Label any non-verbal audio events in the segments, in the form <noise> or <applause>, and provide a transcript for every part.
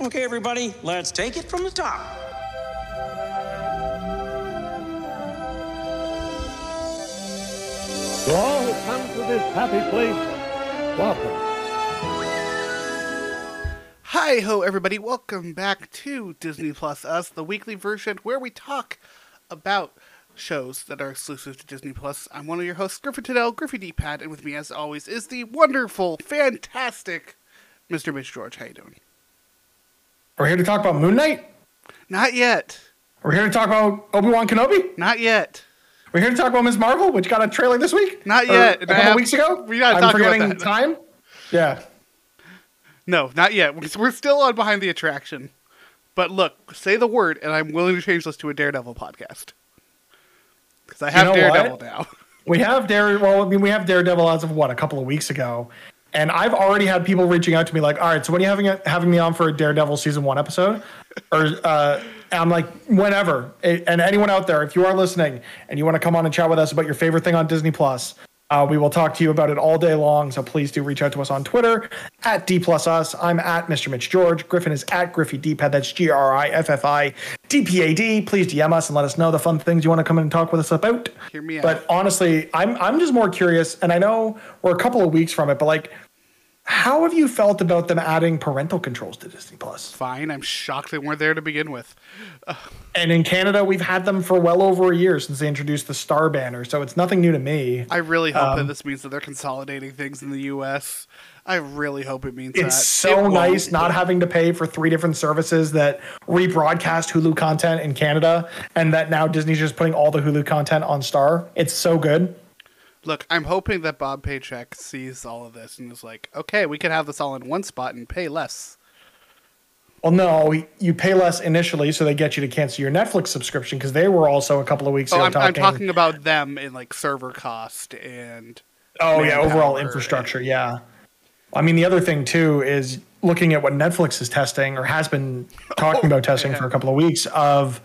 Okay, everybody, let's take it from the top. To all who come to this happy place, welcome. Hi ho, everybody! Welcome back to Disney Plus Us, the weekly version where we talk about shows that are exclusive to Disney Plus. I'm one of your hosts, Griffin Tadell, Griffy D-Pad, and with me, as always, is the wonderful, fantastic Mr. Mitch George. How you doing? We're here to talk about Moon Knight. Not yet. We're here to talk about Obi Wan Kenobi. Not yet. We're here to talk about Ms. Marvel, which got a trailer this week. Not yet. A couple have- weeks ago. we gotta I'm talk about forgetting that. time. Yeah. No, not yet. We're still on Behind the Attraction. But look, say the word, and I'm willing to change this to a Daredevil podcast. Because I have know Daredevil what? now. We have Dare. Well, I mean, we have Daredevil as of what a couple of weeks ago, and I've already had people reaching out to me like, "All right, so when are you having a, having me on for a Daredevil season one episode?" Or uh, I'm like, "Whenever." And anyone out there, if you are listening and you want to come on and chat with us about your favorite thing on Disney Plus, uh, we will talk to you about it all day long. So please do reach out to us on Twitter at D plus us. I'm at Mr. Mitch George. Griffin is at Griffy D-Pad. That's G R I F F I D P A D. Please DM us and let us know the fun things you want to come in and talk with us about. Hear me out. But honestly, I'm I'm just more curious, and I know we're a couple of weeks from it, but like, how have you felt about them adding parental controls to Disney Plus? Fine, I'm shocked they weren't there to begin with. <sighs> And in Canada, we've had them for well over a year since they introduced the Star banner, so it's nothing new to me. I really hope Um, that this means that they're consolidating things in the U.S. I really hope it means that It's that. so It nice not having to pay for three different services that rebroadcast Hulu content in Canada, and that now Disney's just putting all the Hulu content on Star. It's so good. Look, I'm hoping that Bob Paycheck sees all of this and is like, okay, we could have this all in one spot and pay less. Well, no, you pay less initially, so they get you to cancel your Netflix subscription because they were also a couple of weeks Oh, ago I'm, I'm talking. talking about them in like server cost and oh yeah, overall infrastructure. Yeah, I mean the other thing too is looking at what Netflix is testing or has been talking <laughs> oh, about testing for a couple of weeks of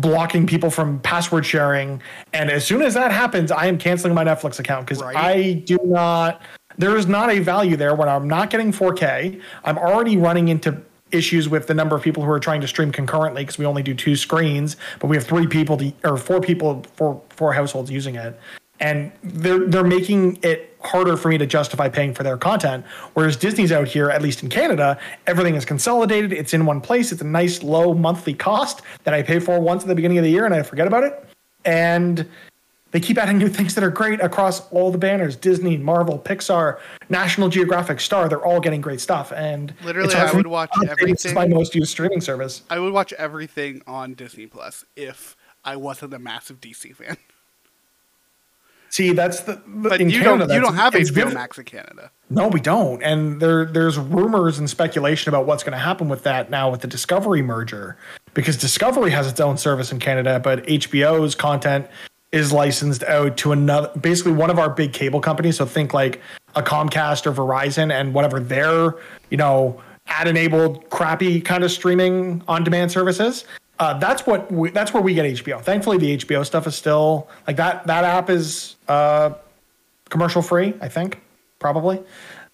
blocking people from password sharing. And as soon as that happens, I am canceling my Netflix account because Right. I do not. There is not a value there when I'm not getting 4K. I'm already running into issues with the number of people who are trying to stream concurrently because we only do two screens, but we have three people to, or four people, four four households using it, and they're they're making it harder for me to justify paying for their content. Whereas Disney's out here, at least in Canada, everything is consolidated. It's in one place. It's a nice low monthly cost that I pay for once at the beginning of the year and I forget about it. And they keep adding new things that are great across all the banners Disney, Marvel, Pixar, National Geographic, Star. They're all getting great stuff. And Literally, I would watch to say This is everything. my most used streaming service. I would watch everything on Disney Plus if I wasn't a massive DC fan. See, that's the. But you Canada, don't you don't have HBO. Max in Canada. No, we don't. And there there's rumors and speculation about what's going to happen with that now with the Discovery merger because Discovery has its own service in Canada, but HBO's content is licensed out to another basically one of our big cable companies, so think like a Comcast or Verizon and whatever their, you know, ad enabled crappy kind of streaming on demand services. Uh, that's what we, that's where we get HBO. Thankfully, the HBO stuff is still like that. That app is uh, commercial free, I think, probably.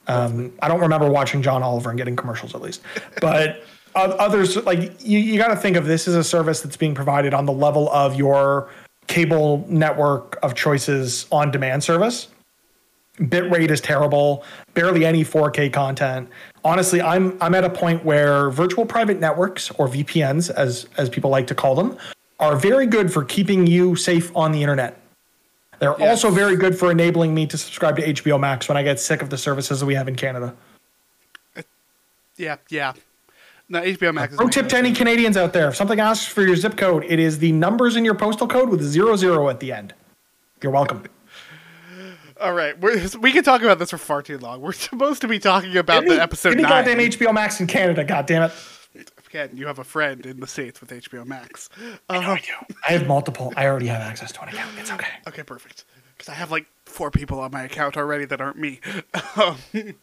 Um, I don't remember watching John Oliver and getting commercials at least, but <laughs> others like you, you got to think of this as a service that's being provided on the level of your cable network of choices on demand service. Bitrate is terrible, barely any 4K content. Honestly, I'm I'm at a point where virtual private networks or VPNs as as people like to call them are very good for keeping you safe on the internet. They're Yes. also very good for enabling me to subscribe to HBO Max when I get sick of the services that we have in Canada. Yeah, yeah. No, HBO Max is Pro tip to any Canadians out there: if something asks for your zip code, it is the numbers in your postal code with zero zero at the end. You're welcome. All right, we can talk about this for far too long. We're supposed to be talking about Give me- the episode give me nine. goddamn HBO Max in Canada. God damn it! Again, you have a friend in the states with HBO Max. I know I do. I have multiple. I already have access to an account. It's okay. Okay, perfect. Because I have like four people on my account already that aren't me. Um, <laughs>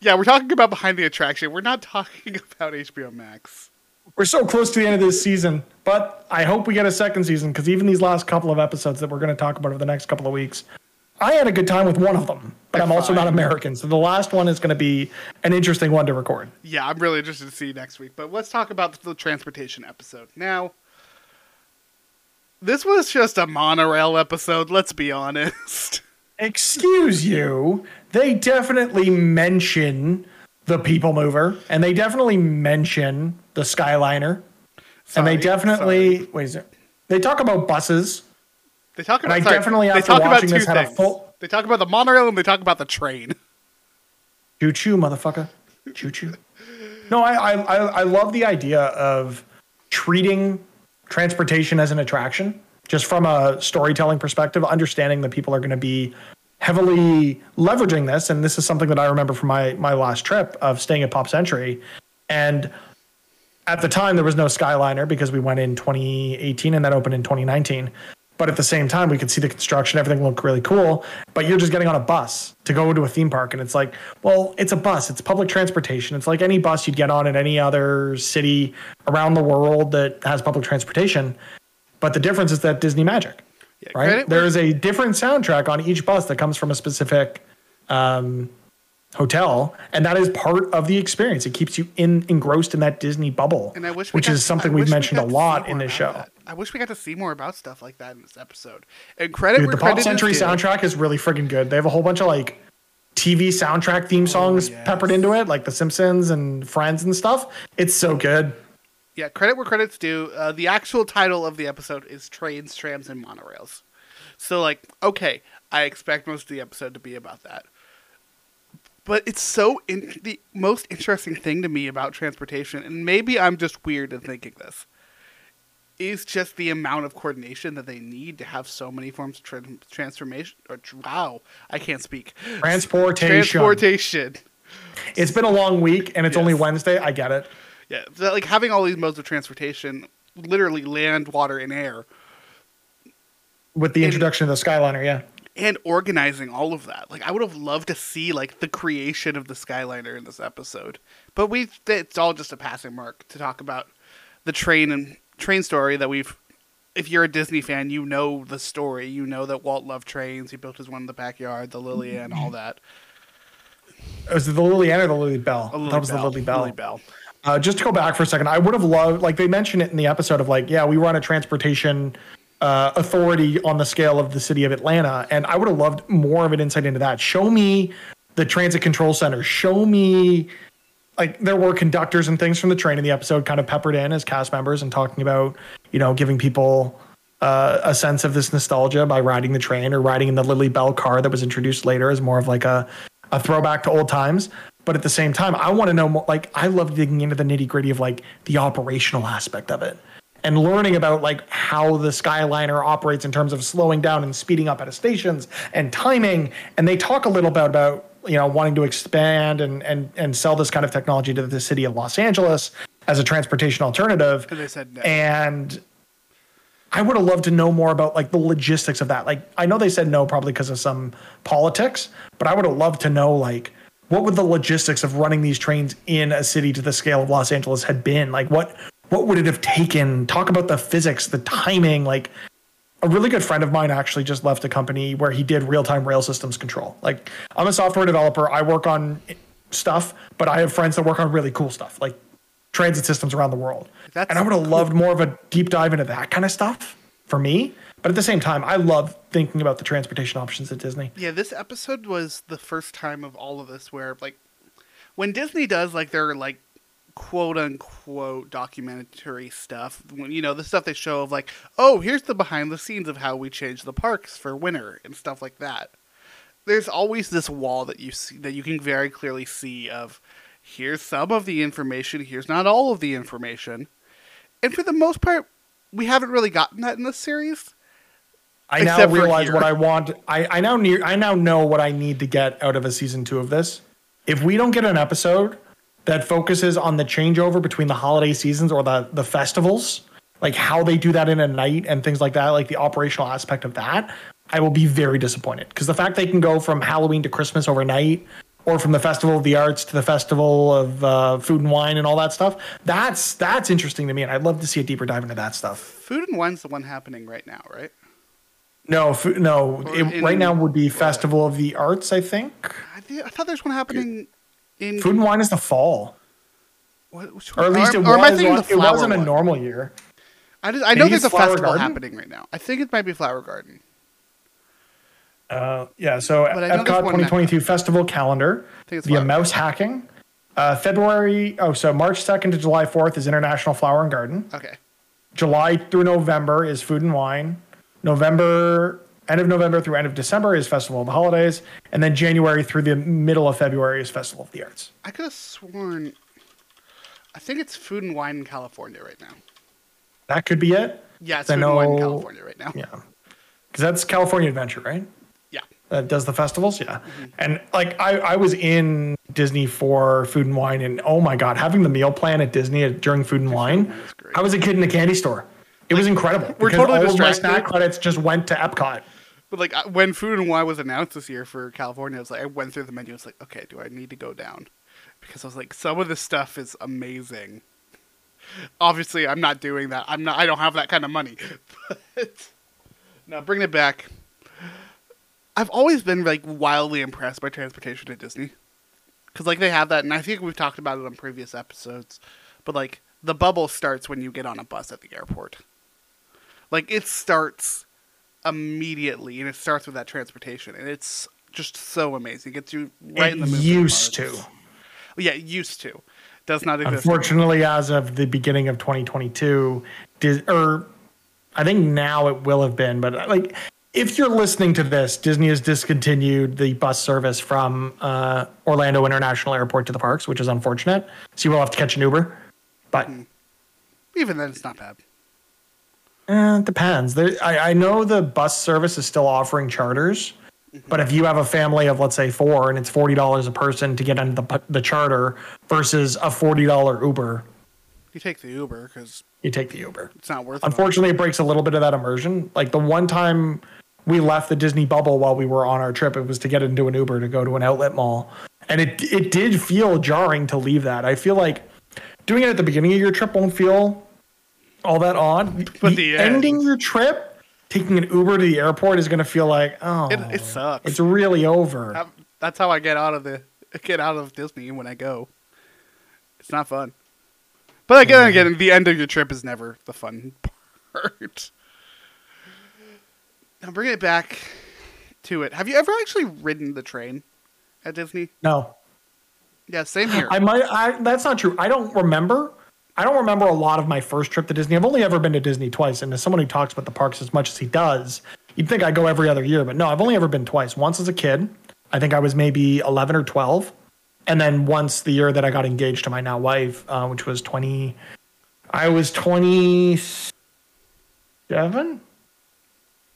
yeah, we're talking about behind the attraction. We're not talking <laughs> about HBO Max. We're so close to the end of this season, but I hope we get a second season because even these last couple of episodes that we're going to talk about over the next couple of weeks, I had a good time with one of them. but I'm also not. American. So the last one is going to be an interesting one to record. Yeah, I'm really interested to see you next week. But let's talk about the transportation episode. Now, this was just a monorail episode, let's be honest. <laughs> Excuse you. They definitely mention the people mover, and they definitely mention the Skyliner, and they definitely sorry. wait. Is it, they talk about buses. They talk And about I sorry, definitely, they after talk about watching two this, had a things. full- They talk about the monorail and they talk about the train. Choo choo, motherfucker. Choo choo. No, I, I I I love the idea of treating transportation as an attraction, just from a storytelling perspective, understanding that people are going to be heavily leveraging this, and this is something that I remember from my my last trip of staying at Pop Century, and at the time there was no Skyliner because we went in 2018 and that opened in 2019. But at the same time, we could see the construction, everything looked really cool. But you're just getting on a bus to go to a theme park, and it's like, well, it's a bus. It's public transportation. It's like any bus you'd get on in any other city around the world that has public transportation. But the difference is that Disney Magic, Yeah, right? There a different soundtrack on each bus that comes from a specific um, hotel, and that is part of the experience. It keeps you in engrossed in that Disney bubble, And I wish which got- is something I we've wish we mentioned a got to see lot in this show. that. I wish we got to see more about stuff like that in this episode. And credit Dude, the Pop credit is Century soundtrack is really friggin' good. They have a whole bunch of like TV soundtrack theme songs Oh, yes. peppered into it, like The Simpsons and Friends and stuff. It's so good. Yeah, credit where credit's due. Uh, the actual title of the episode is Trains, Trams, and Monorails. So, like, okay, I expect most of the episode to be about that. But it's so in- the most interesting thing to me about transportation, and maybe I'm just weird in thinking this, is just the amount of coordination that they need to have so many forms of tran transformation. Or wow, I can't speak. Transportation. Transportation. It's been a long week and it's only Wednesday. I get it. Yeah, so, like having all these modes of transportation, literally land, water, and air, With the In- introduction of the Skyliner, yeah. And organizing all of that. Like I would have loved to see like the creation of the Skyliner in this episode, but we it's all just a passing mark to talk about the train and train story that we've. If you're a Disney fan, you know the story. You know that Walt loved trains. He built his one in the backyard, the Lillian, all that. Was it the Lily Ann or the Lilly Belle? Lily it was Bell, the Lilly Belle. Lilly Belle. Uh, just to go back for a second, I would have loved, like they mentioned it in the episode of like, yeah, we run a transportation uh, authority on the scale of the city of Atlanta, and I would have loved more of an insight into that. Show me the transit control center. Show me, like, there were conductors and things from the train in the episode, kind of peppered in as cast members and talking about, you know, giving people uh, a sense of this nostalgia by riding the train or riding in the Lilly Belle car that was introduced later as more of like a, a throwback to old times. But at the same time, I want to know more. Like, I love digging into the nitty gritty of like the operational aspect of it and learning about like how the Skyliner operates in terms of slowing down and speeding up at stations and timing. And they talk a little bit about you know wanting to expand and and and sell this kind of technology to the city of Los Angeles as a transportation alternative. And they said no. And I would have loved to know more about like the logistics of that. Like I know they said no probably because of some politics, but I would have loved to know like what would the logistics of running these trains in a city to the scale of Los Angeles had been? Like what what would it have taken? Talk about the physics, the timing, like a really good friend of mine actually just left a company where he did real-time rail systems control. Like I'm a software developer, I work on stuff, but I have friends that work on really cool stuff, like transit systems around the world. That's and I would have cool. loved more of a deep dive into that kind of stuff for me. But at the same time, I love thinking about the transportation options at Disney. Yeah, this episode was the first time of all of this where like when Disney does like their like quote unquote documentary stuff, you know, the stuff they show of like, oh, here's the behind the scenes of how we change the parks for winter and stuff like that. There's always this wall that you see that you can very clearly see of here's some of the information, here's not all of the information. And for the most part, we haven't really gotten that in this series. I now realize here. what I want. I, I now near, I now know what I need to get out of a season two of this. If we don't get an episode that focuses on the changeover between the holiday seasons or the the festivals, like how they do that in a night and things like that, like the operational aspect of that, I will be very disappointed. Because the fact they can go from Halloween to Christmas overnight, or from the Festival of the Arts to the Festival of uh, Food and Wine and all that stuff, that's that's interesting to me, and I'd love to see a deeper dive into that stuff. Food and Wine's the one happening right now, right? No, fu- no. It, in right now would be? Festival of the Arts, I think. I, thi- I thought there's one happening in Food and Wine is the fall, what, which or at least or, it or was. thinking on- the it flower wasn't a normal year. I, just, I know Maybe there's a it's Flower festival Garden? happening right now. I think it might be Flower Garden. Uh, yeah, so But I know Epcot 2022 festival calendar think via Flower mouse hacking. Uh, February, oh, so March 2nd to July 4th is International Flower and Garden. Okay. July through November is Food and Wine. November, end of November through end of December is Festival of the Holidays. And then January through the middle of February is Festival of the Arts. I could have sworn. I think it's Food and Wine in California right now. That could be it. Yeah, it's Food and Wine in California right now. Yeah. Because that's California Adventure, right? Yeah. that does the festivals yeah Mm-hmm. and like I, I was in disney for food and wine and oh my god having the meal plan at disney during food and wine i was a kid in a candy store it was incredible we're because totally all of my snack credits just went to epcot But like when Food and Wine was announced this year for California, I was like, I went through the menu. I was like, okay, do I need to go down? Because I was like, some of this stuff is amazing. Obviously, I'm not doing that. I'm not. I don't have that kind of money. <laughs> But now, bring it back, I've always been like wildly impressed by transportation at Disney. Because like they have that, and I think we've talked about it on previous episodes. But like the bubble starts when you get on a bus at the airport. Like it starts immediately, and it starts with that transportation, and it's just so amazing. It gets you right it in the movie used to Yeah, used to. Does not exist. unfortunately as of the beginning of 2022 Dis- or i think now it will have been but like if you're listening to this disney has discontinued the bus service from uh, orlando international airport to the parks which is unfortunate so you will have to catch an uber but Even then, it's not bad. Eh, it depends. There, I, I know the bus service is still offering charters, but if you have a family of let's say four and it's forty dollars a person to get into the the charter versus a forty dollar Uber, You take the Uber because you take the Uber. it's not worth it. Unfortunately, it breaks a little bit of that immersion. Like the one time we left the Disney bubble while we were on our trip, it was to get into an Uber to go to an outlet mall, and it it did feel jarring to leave that. I feel like doing it at the beginning of your trip won't feel all that odd. But the end- ending your trip, taking an Uber to the airport is going to feel like oh, It, it sucks. it's really over. That- that's how I get out of the get out of Disney when I go. It's not fun. But again, mm. again, the end of your trip is never the fun <laughs> part. Now, bring it back to it. Have you ever actually ridden the train at Disney? no, Yeah, same here. I might. I, that's not true. I don't remember. I don't remember a lot of my first trip to Disney. I've only ever been to Disney twice, and as someone who talks about the parks as much as he does, you'd think I go every other year, but no, I've only ever been twice. Once as a kid, I think I was maybe eleven or twelve, and then once the year that I got engaged to my now wife, uh, which was twenty. I was twenty-seven.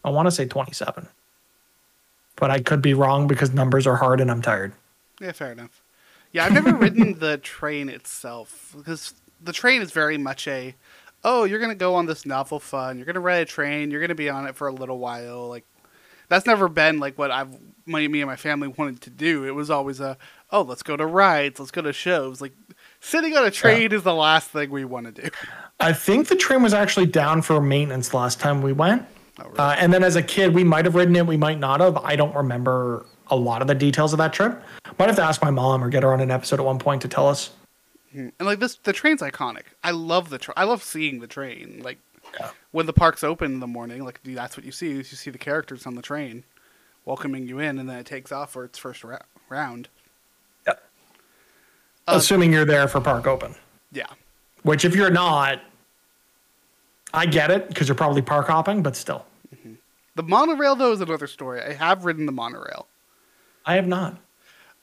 I want to say twenty-seven, but I could be wrong because numbers are hard and I'm tired. Yeah, fair enough. Yeah, I've never ridden the train itself because the train is very much a, oh, you're gonna go on this novel fun. You're gonna ride a train. You're gonna be on it for a little while. Like, that's never been like what I've my, me and my family wanted to do. It was always a, oh, let's go to rides, let's go to shows. Like, sitting on a train is the last thing we want to do. I think the train was actually down for maintenance last time we went. Oh, really? Uh, and then as a kid, we might have ridden it, we might not have. I don't remember a lot of the details of that trip. Might have to ask my mom or get her on an episode at one point to tell us. And like this, the train's iconic. I love the train. I love seeing the train. Like when the parks open in the morning, like that's what you see. Is you see the characters on the train welcoming you in, and then it takes off for its first ra- round. Yep. Uh, Assuming you're there for park open, Yeah, which if you're not, I get it because you're probably park hopping, but still, the monorail though is another story. I have ridden the monorail, I have not.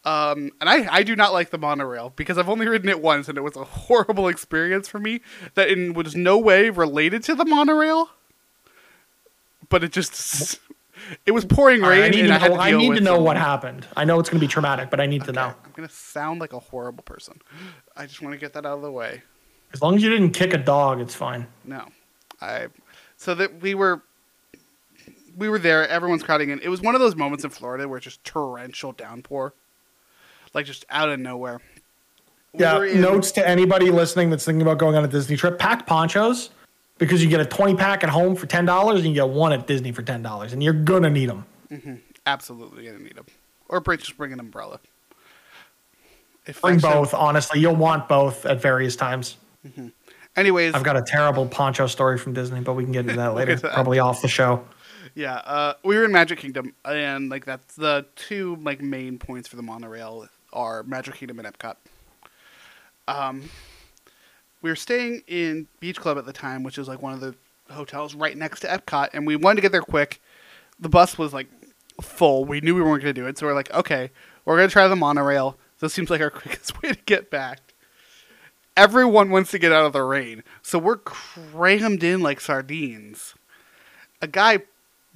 Um, and I I do not like the monorail because I've only ridden it once, and it was a <laughs> horrible experience for me. That in was no way related to the monorail, but it just. It was pouring rain, I need and to I know, to I need to know what happened. I know it's going to be traumatic, but I need to know. I'm gonna sound like a horrible person. I just want to get that out of the way. As long as you didn't kick a dog, it's fine. No, I. So that we were, we were there. Everyone's crowding in. It was one of those moments in Florida where it's just torrential downpour, like just out of nowhere. We Yeah, in- notes to anybody listening that's thinking about going on a Disney trip: pack ponchos because you get a 20 pack at home for $10 and you get one at Disney for $10 and you're going to need them. Absolutely gonna need them, or bring just bring an umbrella. If Bring I said- both, honestly. You'll want both at various times. Anyways, I've got a terrible poncho story from Disney, but we can get into that <laughs> later, that. probably off the show. Yeah, uh, we were in Magic Kingdom, and like that's the two like main points for the monorail are Magic Kingdom and Epcot. Um, we were staying in Beach Club at the time, which is like one of the hotels right next to Epcot, and we wanted to get there quick. The bus was like full. We knew we weren't going to do it, so we're like, okay, we're going to try the monorail. This seems like our <laughs> quickest way to get back. Everyone wants to get out of the rain, so we're crammed in like sardines a guy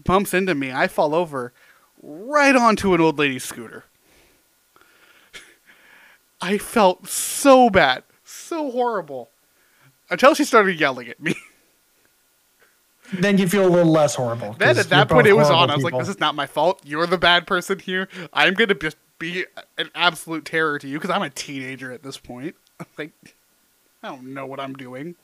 bumps into me. I fall over right onto an old lady's scooter. I felt so bad, so horrible, until she started yelling at me. <laughs> Then you feel a little less horrible. Then at that point, it was on. I was like, "This is not my fault. You're the bad person here. I'm gonna just be an absolute terror to you because I'm a teenager at this point. <laughs> like, I don't know what I'm doing."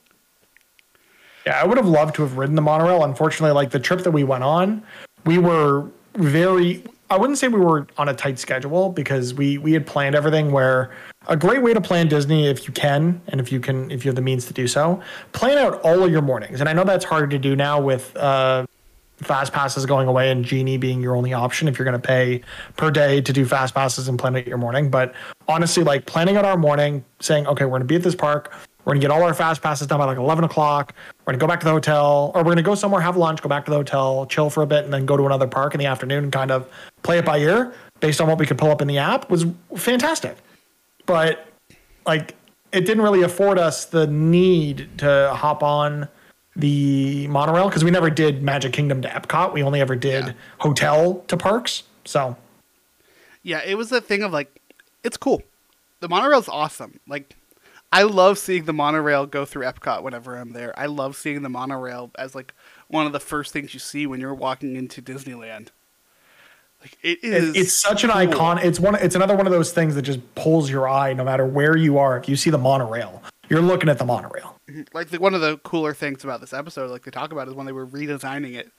Yeah, I would have loved to have ridden the monorail. Unfortunately, like the trip that we went on, we were very I wouldn't say we were on a tight schedule because we we had planned everything where a great way to plan Disney if you can and if you can if you have the means to do so, plan out all of your mornings. And I know that's hard to do now with uh fast passes going away and genie being your only option if you're going to pay per day to do fast passes and plan out your morning. But honestly like planning out our morning saying okay we're going to be at this park. We're going to get all our fast passes done by like 11 o'clock. We're going to go back to the hotel or we're going to go somewhere have lunch go back to the hotel chill for a bit and then go to another park in the afternoon and kind of play it by ear based on what we could pull up in the app was fantastic but like it didn't really afford us the need to hop on the monorail because we never did Magic Kingdom to Epcot. We only ever did Yeah. hotel to parks. So Yeah, it was a thing of like, it's cool. The monorail's awesome. Like, I love seeing the monorail go through Epcot whenever I'm there. I love seeing the monorail as like one of the first things you see when you're walking into Disneyland. Like it is. it- it's such an icon. It's one. It's another one of those things that just pulls your eye no matter where you are. If you see the monorail, you're looking at the monorail. Mm-hmm. Like the, one of the cooler things about this episode, like they talk about, is when they were redesigning it,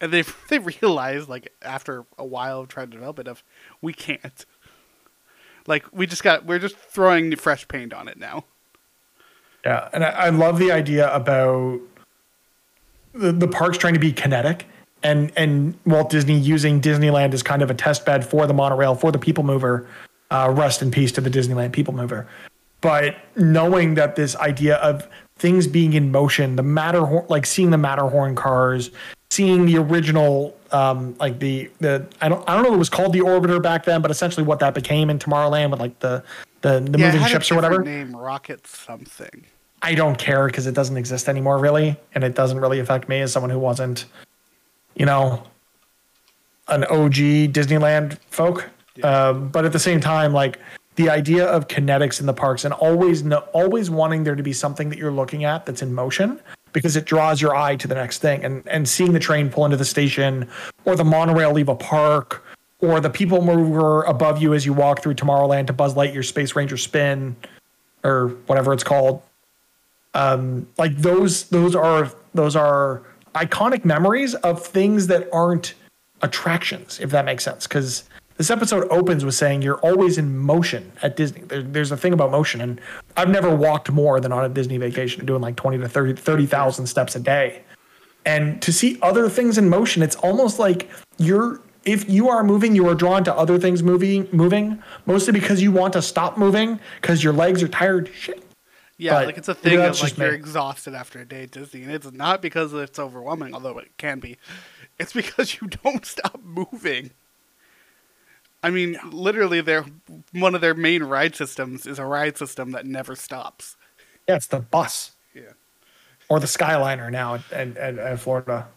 and they <laughs> they realized like after a while of trying to develop it, of we can't. Like we just got, we're just throwing fresh paint on it now. Yeah, and I, I love the idea about the, the parks trying to be kinetic and and Walt Disney using Disneyland as kind of a test bed for the monorail for the people mover. Uh, rest in peace to the Disneyland people mover. But knowing that this idea of things being in motion, the Matterhorn, like seeing the Matterhorn cars, seeing the original, um, like the the I don't I don't know what it was called the Orbiter back then, but essentially what that became in Tomorrowland with like the the, the yeah, moving ships or whatever. Name Rocket something. I don't care because it doesn't exist anymore, really, and it doesn't really affect me as someone who wasn't, you know, an OG Disneyland folk. Um, but at the same time, like the idea of kinetics in the parks and always no, always wanting there to be something that you're looking at that's in motion because it draws your eye to the next thing. And and seeing the train pull into the station or the monorail leave a park or the people mover above you as you walk through Tomorrowland to Buzz Lightyear Space Ranger spin or whatever it's called. Um, like those those are those are iconic memories of things that aren't attractions if that makes sense. Because this episode opens with saying you're always in motion at disney. There, there's a thing about motion and i've never walked more than on a disney vacation doing like 20 to 30 30000 steps a day. And to see other things in motion it's almost like you're if you are moving you are drawn to other things moving moving mostly because you want to stop moving because your legs are tired shit Yeah, But like it's a thing that's of like you're me. exhausted after a day at Disney, and it's not because it's overwhelming, although it can be. It's because you don't stop moving. I mean, literally, their one of their main ride systems is a ride system that never stops. Yeah, it's the bus Yeah, or the Skyliner now at, at, at, at Florida.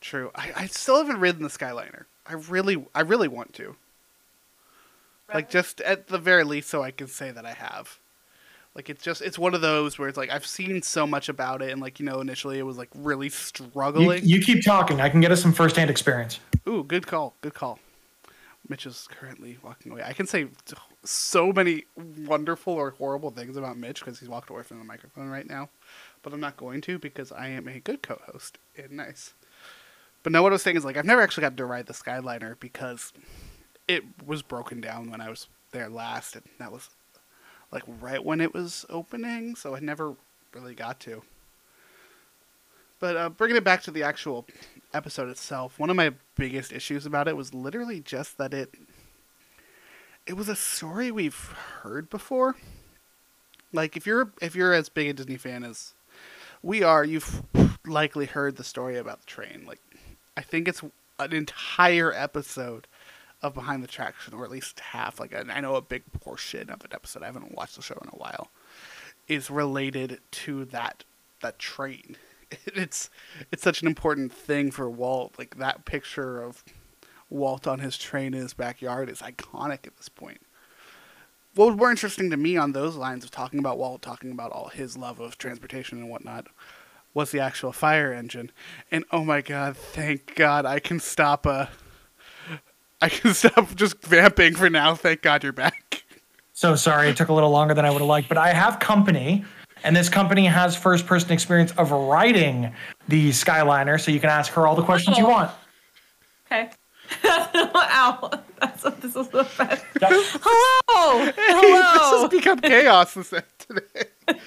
true. I, I still haven't ridden the Skyliner. I really, I really want to. Like just at the very least, so I can say that I have. Like it's just it's one of those where it's like I've seen so much about it, and like you know initially it was like really You, struggling. you keep talking. I can get us some firsthand experience. Ooh, good call. Good call. Mitch is currently walking away. I can say so many wonderful or horrible things about Mitch because he's walked away from the microphone right now, but I'm not going to because I am a good co-host and nice. But no, what I was saying is like I've never actually got to ride the Skyliner because it was broken down when I was there last, and that was like right when it was opening, so I never really got to. But uh, bringing it back to the actual episode itself, one of my biggest issues about it was literally just that it it was a story we've heard before. Like if you're if you're as big a Disney fan as we are, you've likely heard the story about the train. Like I think it's an entire episode of Behind the Attraction, or at least half. Like I know a big portion of an episode. I haven't watched the show in a while. Is related to that that train. <laughs> It's it's such an important thing for Walt. Like that picture of Walt on his train in his backyard is iconic at this point. What was more interesting to me on those lines of talking about Walt, talking about all his love of transportation and whatnot, was the actual fire engine. And oh my god, thank God I can stop uh I can <laughs> stop just vamping for now. Thank God you're back. So sorry, it took a little longer than I would have liked, but I have company, and this company has first person experience of riding the Skyliner, so you can ask her all the questions you Oh. want. Okay. <laughs> Ow. That's what this was about. Yeah. Hello. Hello! <laughs> this has become chaos this today.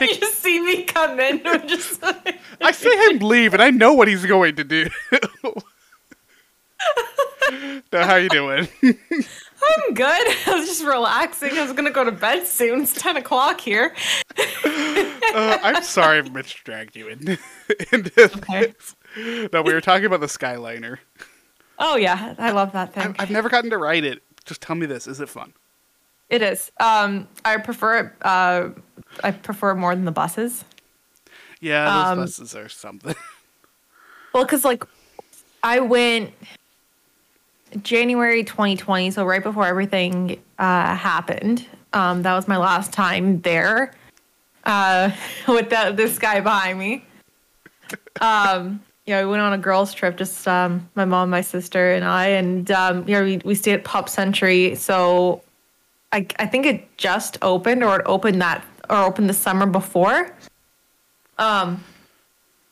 you just see me come in. We're just like, I see him leave, and I know what he's going to do. Now, how you doing? <laughs> I'm good. <laughs> I was just relaxing. I was gonna go to bed soon. It's ten o'clock here. <laughs> Uh, I'm sorry Mitch dragged you in. into this. No, we were talking about the Skyliner. Oh yeah, I love that thing. I've, I've never gotten to ride it. Just tell me this: is it fun? It is. Um, I prefer it. Uh, I prefer it more than the buses. Yeah, those Um, buses are something. Well, because like I went January 2020, so right before everything uh, happened. Um, that was my last time there uh, <laughs> with that this guy behind me. Um, yeah, we went on a girls' trip, just um, my mom, my sister, and I, and um, yeah, we we stayed at Pop Century. So I I think it just opened, or it opened that, or opened the summer before. Um,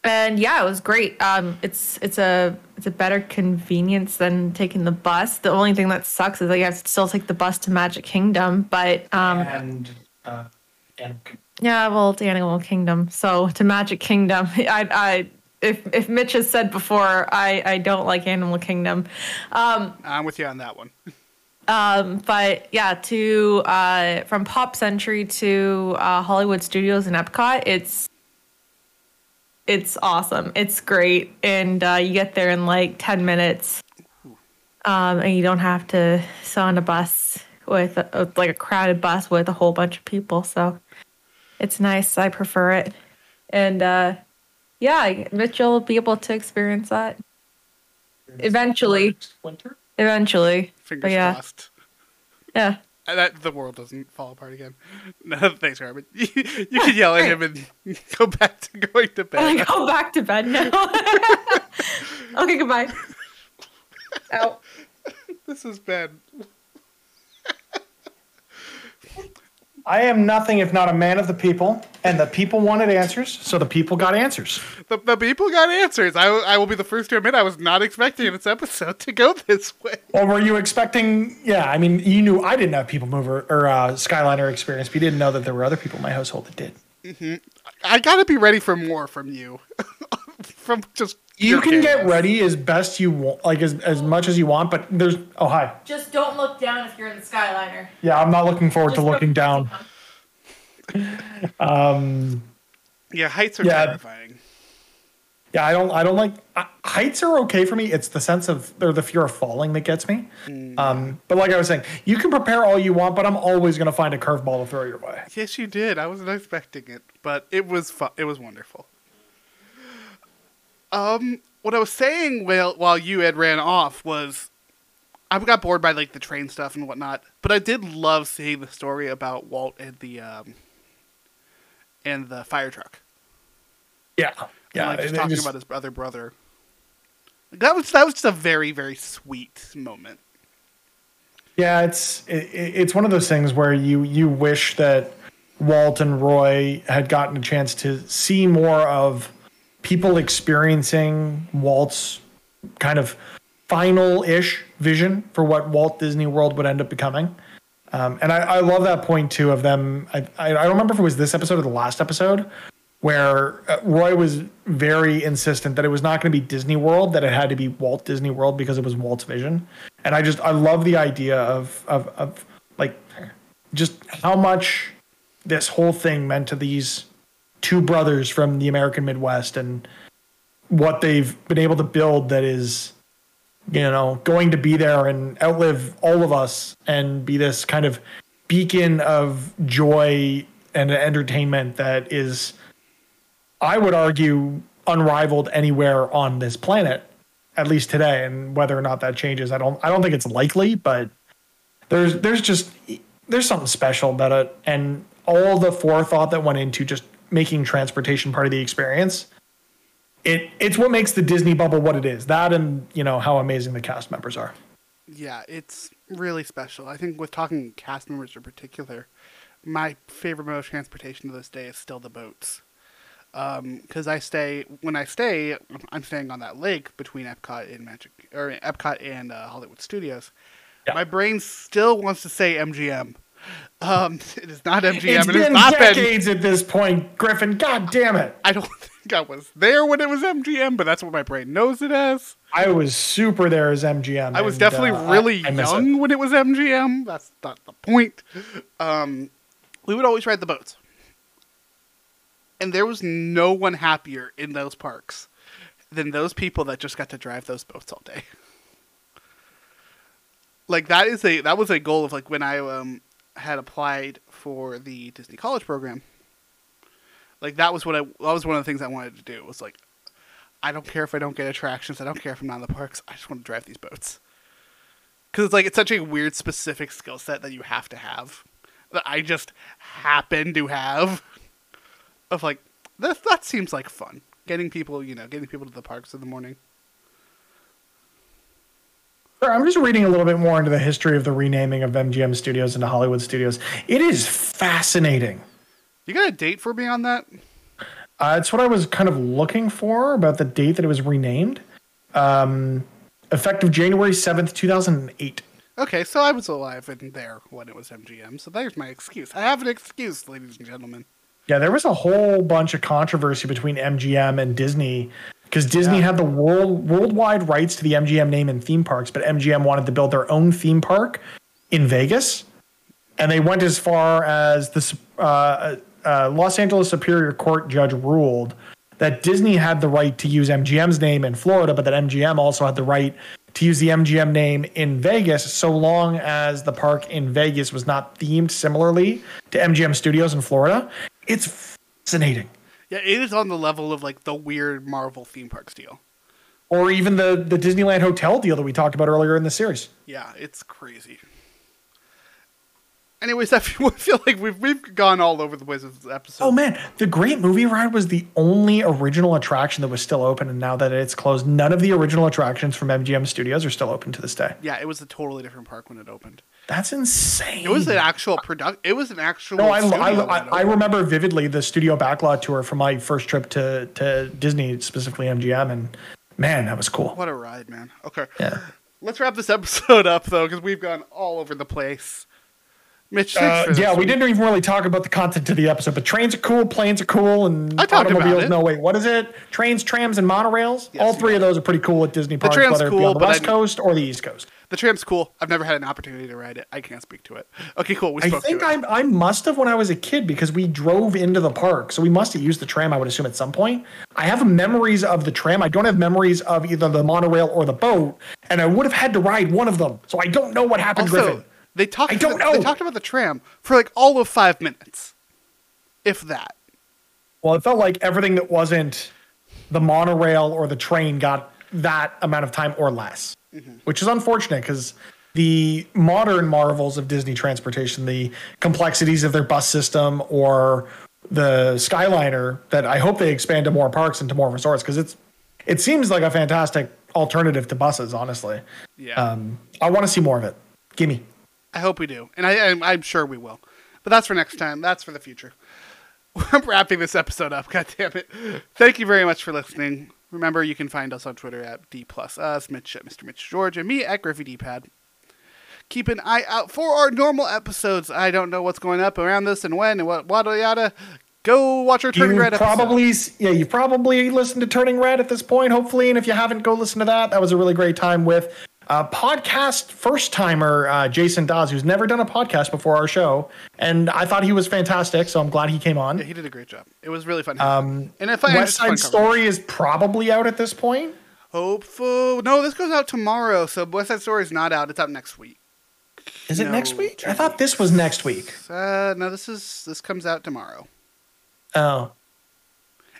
and yeah, it was great. Um, it's it's a it's a better convenience than taking the bus. The only thing that sucks is that you have to still take the bus to Magic Kingdom. But um, And, uh, and yeah, well, to Animal Kingdom. So to Magic Kingdom, <laughs> I I if if Mitch has said before, I I don't like Animal Kingdom. Um, I'm with you on that one. um, but yeah, to uh, from Pop Century to uh, Hollywood Studios and Epcot, it's it's awesome. It's great, and uh, you get there in like ten minutes, um, and you don't have to sit on a bus with a, like a crowded bus with a whole bunch of people. So it's nice. I prefer it, and uh, yeah, Mitchell will be able to experience that eventually. Winter? Eventually, Fingers but yeah, crossed. yeah. Uh, That the world doesn't fall apart again. <laughs> No, thanks, Robert. <laughs> You, you can yell at him and <laughs> go back to going to bed. I bed. go back to bed now. okay, goodbye. Ow. This is bad. I am nothing if not a man of the people, and the people wanted answers, so the people got answers. The, the people got answers. I, I will be the first to admit I was not expecting this episode to go this way. Or were you expecting? Yeah, I mean, you knew I didn't have people mover or uh, Skyliner experience, but you didn't know that there were other people in my household that did. I gotta be ready for more from you. <laughs> from just You your can get ready as best you want, like as, as much as you want, but there's. Oh, hi. Just don't look down if you're in the Skyliner. Yeah, I'm not looking forward to looking don't- down. <laughs> Yeah, heights are Yeah. terrifying. Yeah, I don't. I don't like uh, heights. Are okay for me. It's the sense of or the fear of falling that gets me. Um, but like I was saying, you can prepare all you want, but I'm always going to find a curveball to throw your way. Yes, you did. I wasn't expecting it, but it was fun. It was wonderful. Um, what I was saying while while you had ran off was, I got bored by like the train stuff and whatnot, but I did love seeing the story about Walt and the um and the fire truck. Yeah, And, yeah. like just talking just- about his other brother. That was that was just a very very sweet moment. Yeah, it's it, it's one of those things where you you wish that Walt and Roy had gotten a chance to see more of people experiencing Walt's kind of final-ish vision for what Walt Disney World would end up becoming. Um, and I, I love that point too of them. I, I don't remember if it was this episode or the last episode where uh, Roy was very insistent that it was not going to be Disney World, that it had to be Walt Disney World because it was Walt's vision. And I just I love the idea of of of like just how much this whole thing meant to these two brothers from the American Midwest and what they've been able to build that is you know going to be there and outlive all of us and be this kind of beacon of joy and entertainment that is I would argue unrivaled anywhere on this planet at least today. And whether or not that changes I don't I don't think it's likely but there's there's just there's something special about it. And all the forethought that went into just making transportation part of the experience it it's what makes the Disney bubble what it is that and you know how amazing the cast members are Yeah, it's really special. I think with talking cast members in particular, my favorite mode of transportation to this day is still the boats. Because I stay when I stay, I'm staying on that lake between Epcot and Magic or Epcot and uh, Hollywood Studios. Yeah. My brain still wants to say MGM. Um, <laughs> it is not MGM. it's it been not been. decades at this point Griffin god damn it I don't <laughs> think I was there when it was MGM, but that's what my brain knows it as. I was super there as MGM I was and, definitely uh, really I- I miss it. young when it was MGM. That's not the point. Um, we would always ride the boats. And there was no one happier in those parks than those people that just got to drive those boats all day. Like that is a that was a goal of like when I um had applied for the Disney College program. Like that was what I that was one of the things I wanted to do was like I don't care if I don't get attractions. I don't care if I'm not in the parks. I just want to drive these boats. Because it's like it's such a weird, specific skill set that you have to have. That I just happen to have. Of like that. That seems like fun. Getting people, you know, getting people to the parks in the morning. I'm just reading a little bit more into the history of the renaming of MGM Studios into Hollywood Studios. It is fascinating. You got a date for me on that? Uh, it's what I was kind of looking for about the date that it was renamed. Um, effective January 7th, 2008. Okay, so I was alive and there when it was MGM. So there's my excuse. I have an excuse, ladies and gentlemen. Yeah, there was a whole bunch of controversy between MGM and Disney because Disney Yeah. had the world worldwide rights to the MGM name in theme parks, but MGM wanted to build their own theme park in Vegas, and they went as far as the uh, uh, Los Angeles Superior Court judge ruled that Disney had the right to use MGM's name in Florida, but that MGM also had the right to use the MGM name in Vegas, so long as the park in Vegas was not themed similarly to MGM Studios in Florida. It's fascinating. Yeah, it is on the level of like the weird Marvel theme parks deal. Or even the the Disneyland hotel deal that we talked about earlier in the series. Yeah, it's crazy. Anyways, I <laughs> feel, feel like we've we've gone all over the place with this episode. Oh man, the Great Movie Ride was the only original attraction that was still open, and now that it's closed, none of the original attractions from MGM Studios are still open to this day. Yeah, it was a totally different park when it opened. That's insane. It was an actual product. It was an actual. No, I, I, I, I remember vividly the studio backlot tour from my first trip to, to Disney, specifically MGM, and man, that was cool. What a ride, man. Okay, Yeah. let's wrap this <laughs> episode up though, because we've gone all over the place. Mitch, Uh, yeah, we didn't even really talk about the content of the episode, but trains are cool, planes are cool, and I talked about automobiles. it. No, wait, what is it? Trains, trams, and monorails. Yes, All three of those are pretty cool at Disney parks, whether it be on the West Coast or the East Coast. The tram's cool. I've never had an opportunity to ride it. I can't speak to it. Okay, cool. We I think. I, I must have when I was a kid because we drove into the park, so we must have used the tram. I would assume at some point. I have memories of the tram. I don't have memories of either the monorail or the boat, and I would have had to ride one of them. So I don't know what happened, Also, Griffin. they talked. I don't They know. talked about the tram for like all of five minutes, if that. Well, it felt like everything that wasn't the monorail or the train got that amount of time or less, which is unfortunate because the modern marvels of Disney transportation, the complexities of their bus system or the Skyliner, that I hope they expand to more parks and to more resorts because it's it seems like a fantastic alternative to buses. Honestly, Yeah. um, I want to see more of it. Gimme. I hope we do, and I, I'm, I'm sure we will. But that's for next time. That's for the future. <laughs> I'm wrapping this episode up. <laughs> God damn it! Thank you very much for listening. Remember, you can find us on Twitter at D plus us, Mitch at Mr. Mitch George, and me at Griffy D-Pad. Keep an eye out for our normal episodes. I don't know what's going up around this and when and what, what yada. Go watch our Turning you Red probably s- yeah you probably listened to turning red at this point hopefully and if you haven't go listen to that that was a really great time with uh, podcast first timer uh, jason dawes who's never done a podcast before our show and i thought he was fantastic so i'm glad he came on Yeah, he did a great job. It was really fun. um, and if I west side story is probably out at this point hopeful. No, this goes out tomorrow. So West Side Story is not out. It's out next week. is it No, next week i thought this was next week Uh, no, this is this comes out tomorrow. oh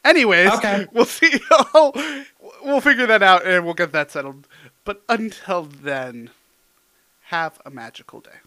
Anyways, Okay. <laughs> we'll see. we'll figure that out and we'll get that settled. But until then, have a magical day.